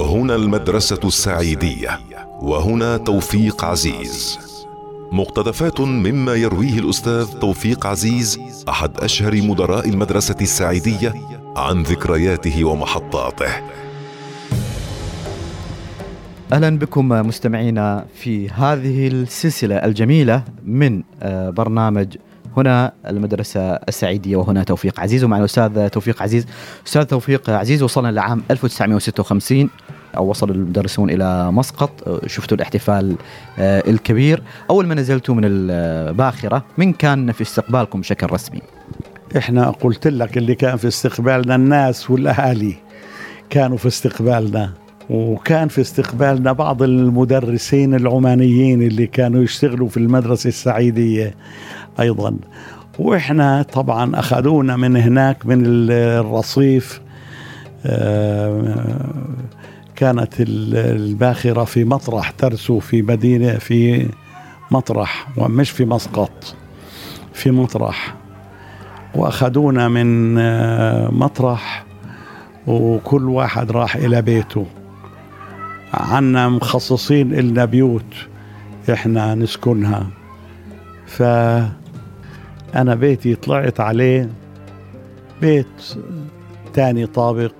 هنا المدرسة السعيدية وهنا توفيق عزيز. مقتطفات مما يرويه الأستاذ توفيق عزيز أحد أشهر مدراء المدرسة السعيدية عن ذكرياته ومحطاته. أهلا بكم مستمعينا في هذه السلسلة الجميلة من آه، برنامج هنا المدرسة السعيدية وهنا توفيق عزيز ومع الأستاذ توفيق عزيز. أستاذ توفيق عزيز وصلنا لعام 1956 أو وصل المدرسون إلى مسقط. شفتوا الاحتفال آه، الكبير. أول ما نزلتوا من الباخرة من كان في استقبالكم بشكل رسمي؟ إحنا قلت لك اللي كان في استقبالنا الناس والأهالي كانوا في استقبالنا وكان في استقبالنا بعض المدرسين العمانيين اللي كانوا يشتغلوا في المدرسة السعيدية. أيضا. وإحنا طبعا أخذونا من هناك من الرصيف آه، كانت الباخرة في مطرح ترسو في مدينة في مطرح ومش في مسقط في مطرح. وأخذونا من آه، مطرح وكل واحد راح إلى بيته. عنا مخصصين لنا بيوت إحنا نسكنها. ف أنا بيتي طلعت عليه بيت تاني طابق.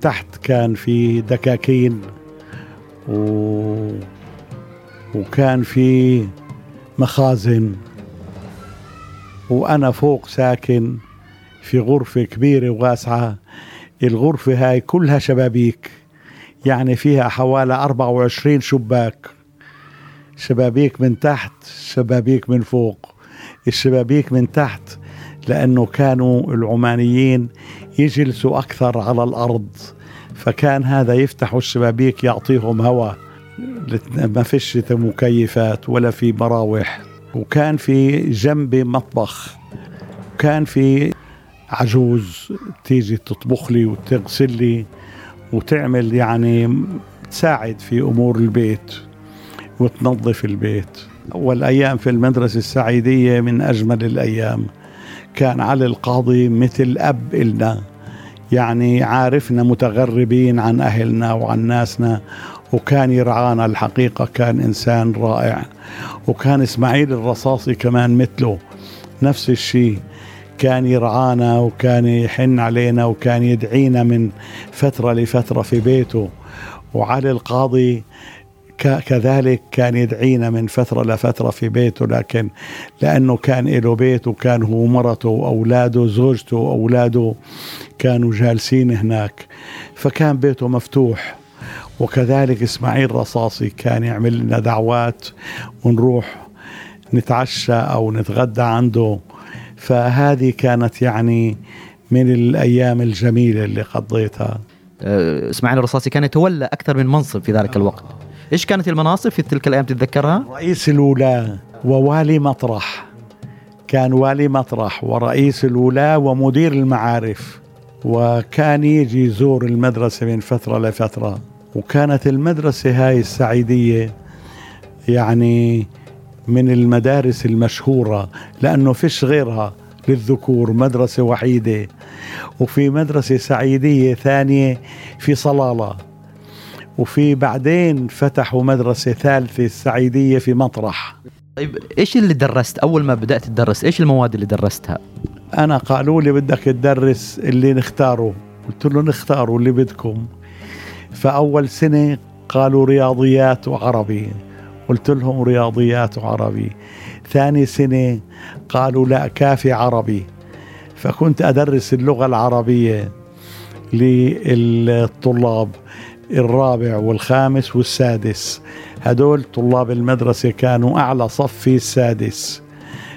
تحت كان في دكاكين و... وكان في مخازن. وأنا فوق ساكن في غرفة كبيرة وواسعة. الغرفة هاي كلها شبابيك يعني فيها حوالي 24 شباك. شبابيك من تحت شبابيك من فوق. الشبابيك من تحت لأنه كانوا العمانيين يجلسوا أكثر على الأرض. فكان هذا يفتحوا الشبابيك يعطيهم هواء ما فيش مكيفات ولا في مراوح. وكان في جنبي مطبخ. وكان في عجوز تيجي تطبخ لي وتغسل لي وتعمل يعني تساعد في أمور البيت وتنظف البيت. والايام في المدرسة السعيدية من أجمل الأيام. كان علي القاضي مثل أب إلنا. يعني عارفنا متغربين عن أهلنا وعن ناسنا وكان يرعانا الحقيقة كان إنسان رائع. وكان إسماعيل الرصاصي كمان مثله. نفس الشيء. كان يرعانا وكان يحن علينا وكان يدعينا من فترة لفترة في بيته. وعلي القاضي كذلك كان يدعينا من فترة لفترة في بيته لكن لأنه كان له بيت وكان هو مرته وأولاده زوجته وأولاده كانوا جالسين هناك. فكان بيته مفتوح. وكذلك إسماعيل رصاصي كان يعمل لنا دعوات ونروح نتعشى أو نتغدى عنده. فهذه كانت يعني من الأيام الجميلة اللي قضيتها. أه، إسماعيل الرصاصي كان يتولى أكثر من منصب في ذلك الوقت. إيش كانت المناصب في تلك الأيام تتذكرها؟ رئيس الولاة ووالي مطرح. كان والي مطرح ورئيس الولاة ومدير المعارف وكان يجي يزور المدرسة من فترة لفترة. وكانت المدرسة هاي السعيدية يعني من المدارس المشهورة لأنه فيش غيرها للذكور مدرسة وحيدة. وفي مدرسة سعيدية ثانية في صلالة. وفي بعدين فتحوا مدرسة ثالثة السعيدية في مطرح. طيب إيش اللي درست؟ أول ما بدأت تدرس إيش المواد اللي درستها؟ أنا قالوا لي بدك تدرس اللي نختاره. قلت له نختاروا اللي بدكم. فأول سنة قالوا رياضيات وعربي. قلت لهم رياضيات وعربي. ثاني سنة قالوا لا كافي عربي. فكنت أدرس اللغة العربية للطلاب. الرابع والخامس والسادس. هدول طلاب المدرسة كانوا أعلى صف في السادس.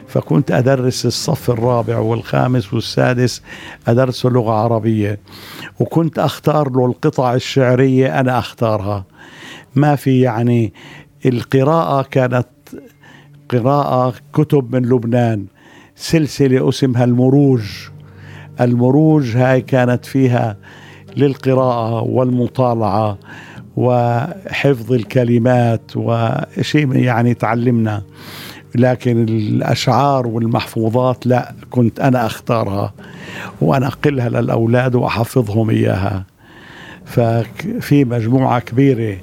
فكنت أدرس الصف الرابع والخامس والسادس أدرس لغة عربية وكنت أختار له القطع الشعرية أنا أختارها. ما في يعني القراءة كانت قراءة كتب من لبنان سلسلة اسمها المروج. المروج هاي كانت فيها للقراءة والمطالعة وحفظ الكلمات وشيء يعني تعلمنا. لكن الأشعار والمحفوظات لا كنت أنا أختارها وأنقلها للأولاد وأحفظهم إياها. ففي مجموعة كبيرة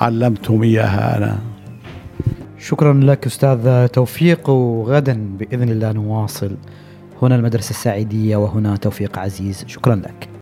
علمتهم إياها أنا. شكرا لك أستاذ توفيق وغدا بإذن الله نواصل هنا المدرسة السعيدية وهنا توفيق عزيز. شكرا لك.